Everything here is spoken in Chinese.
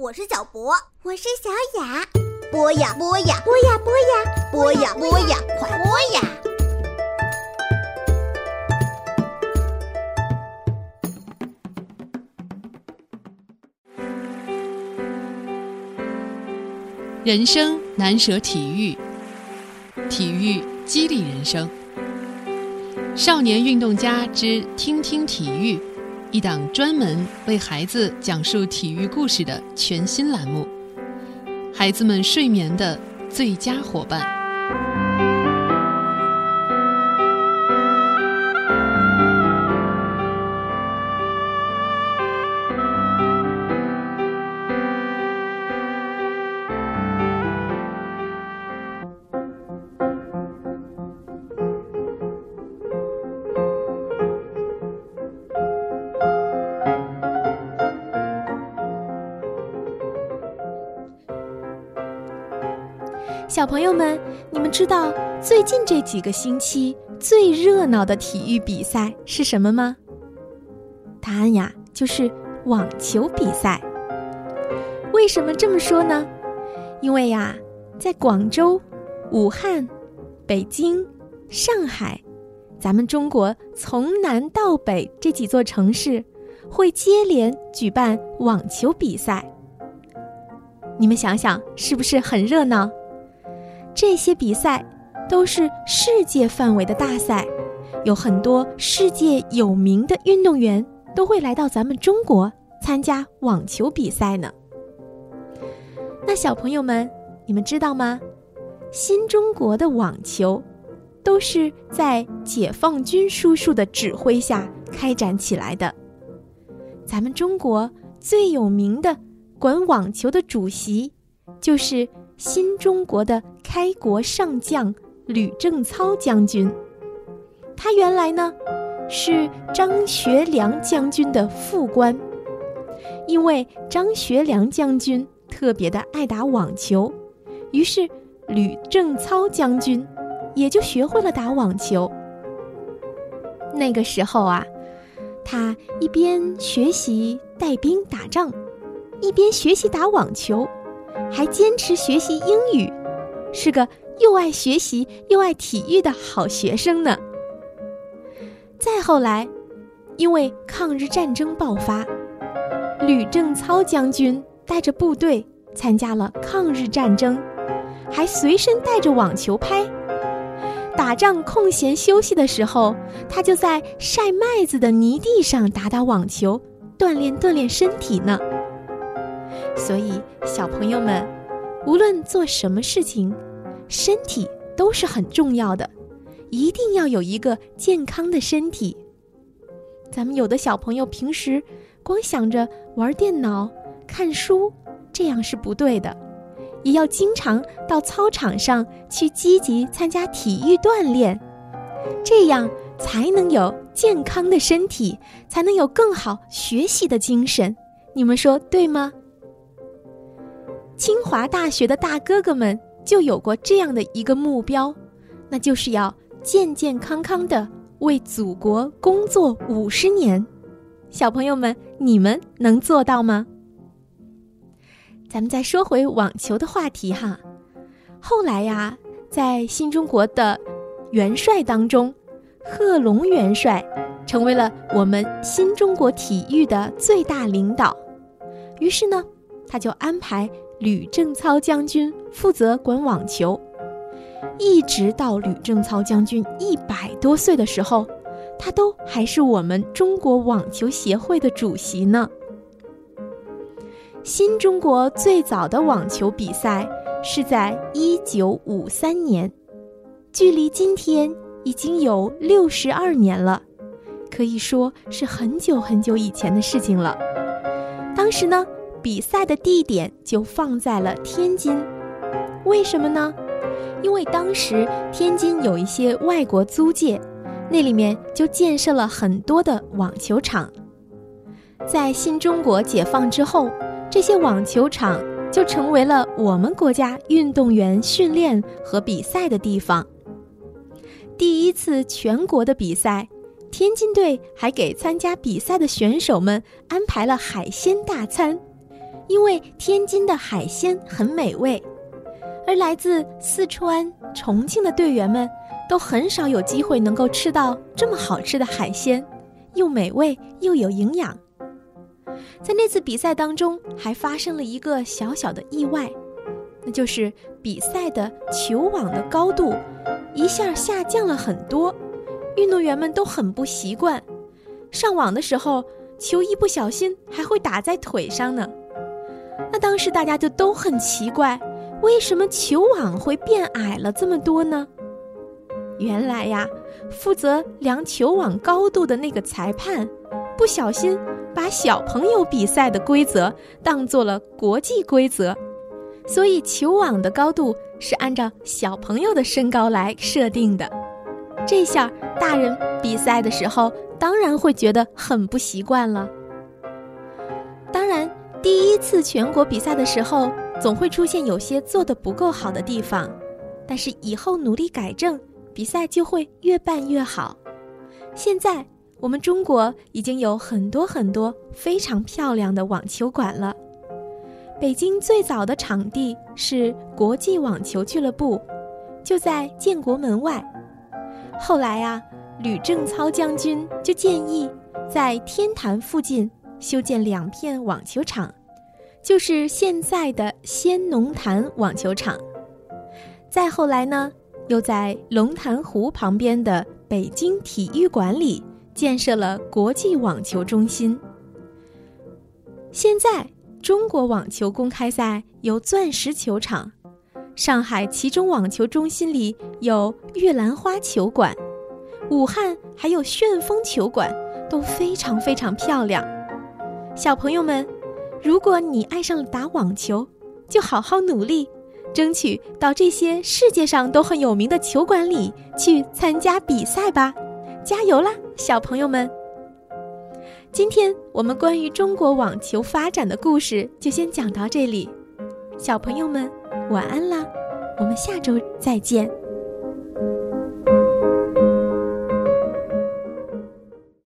我是小博，我是小雅。播呀播呀，播呀播呀，播呀播呀，快播呀！人生难舍体育，体育激励人生。少年运动家之听听体育，一档专门为孩子讲述体育故事的全新栏目，孩子们睡眠的最佳伙伴。小朋友们，你们知道最近这几个星期最热闹的体育比赛是什么吗？答案呀，就是网球比赛。为什么这么说呢？因为呀，在广州、武汉、北京、上海，咱们中国从南到北这几座城市会接连举办网球比赛。你们想想，是不是很热闹？这些比赛都是世界范围的大赛，有很多世界有名的运动员都会来到咱们中国参加网球比赛呢。那小朋友们，你们知道吗？新中国的网球都是在解放军叔叔的指挥下开展起来的。咱们中国最有名的管网球的主席就是。新中国的开国上将吕正操将军，他原来呢是张学良将军的副官。因为张学良将军特别的爱打网球，于是吕正操将军也就学会了打网球。那个时候啊，他一边学习带兵打仗，一边学习打网球。还坚持学习英语，是个又爱学习又爱体育的好学生呢。再后来，因为抗日战争爆发，吕正操将军带着部队参加了抗日战争，还随身带着网球拍。打仗空闲休息的时候，他就在晒麦子的泥地上打打网球，锻炼锻炼身体呢。所以，小朋友们，无论做什么事情，身体都是很重要的，一定要有一个健康的身体。咱们有的小朋友平时光想着玩电脑、看书，这样是不对的，也要经常到操场上去积极参加体育锻炼，这样才能有健康的身体，才能有更好学习的精神。你们说对吗？清华大学的大哥哥们就有过这样的一个目标，那就是要健健康康的为祖国工作五十年。小朋友们，你们能做到吗？咱们再说回网球的话题哈。后来呀，在新中国的元帅当中，贺龙元帅成为了我们新中国体育的最大领导。于是呢，他就安排。吕正操将军负责管网球，一直到吕正操将军一百多岁的时候，他都还是我们中国网球协会的主席呢。新中国最早的网球比赛是在一九五三年，距离今天已经有六十二年了，可以说是很久很久以前的事情了。当时呢。比赛的地点就放在了天津，为什么呢？因为当时天津有一些外国租界，那里面就建设了很多的网球场。在新中国解放之后，这些网球场就成为了我们国家运动员训练和比赛的地方。第一次全国的比赛，天津队还给参加比赛的选手们安排了海鲜大餐。因为天津的海鲜很美味，而来自四川、重庆的队员们都很少有机会能够吃到这么好吃的海鲜，又美味又有营养。在那次比赛当中，还发生了一个小小的意外，那就是比赛的球网的高度一下下降了很多，运动员们都很不习惯，上网的时候球一不小心还会打在腿上呢。那当时大家就都很奇怪，为什么球网会变矮了这么多呢？原来呀，负责量球网高度的那个裁判不小心。把小朋友比赛的规则当做了国际规则，所以球网的高度是按照小朋友的身高来设定的。这下大人比赛的时候当然会觉得很不习惯了。第一次全国比赛的时候，总会出现有些做的不够好的地方，但是以后努力改正，比赛就会越办越好。现在。我们中国已经有很多很多非常漂亮的网球馆了。北京最早的场地是国际网球俱乐部，就在建国门外。后来啊，吕正操将军就建议在天坛附近修建两片网球场，就是现在的先农坛网球场。再后来呢，又在龙潭湖旁边的北京体育馆里。建设了国际网球中心。现在，中国网球公开赛有钻石球场，上海其中网球中心里有玉兰花球馆，武汉还有旋风球馆，都非常非常漂亮。小朋友们，如果你爱上了打网球，就好好努力，争取到这些世界上都很有名的球馆里去参加比赛吧。加油啦，小朋友们！今天我们关于中国网球发展的故事就先讲到这里，小朋友们晚安啦，我们下周再见。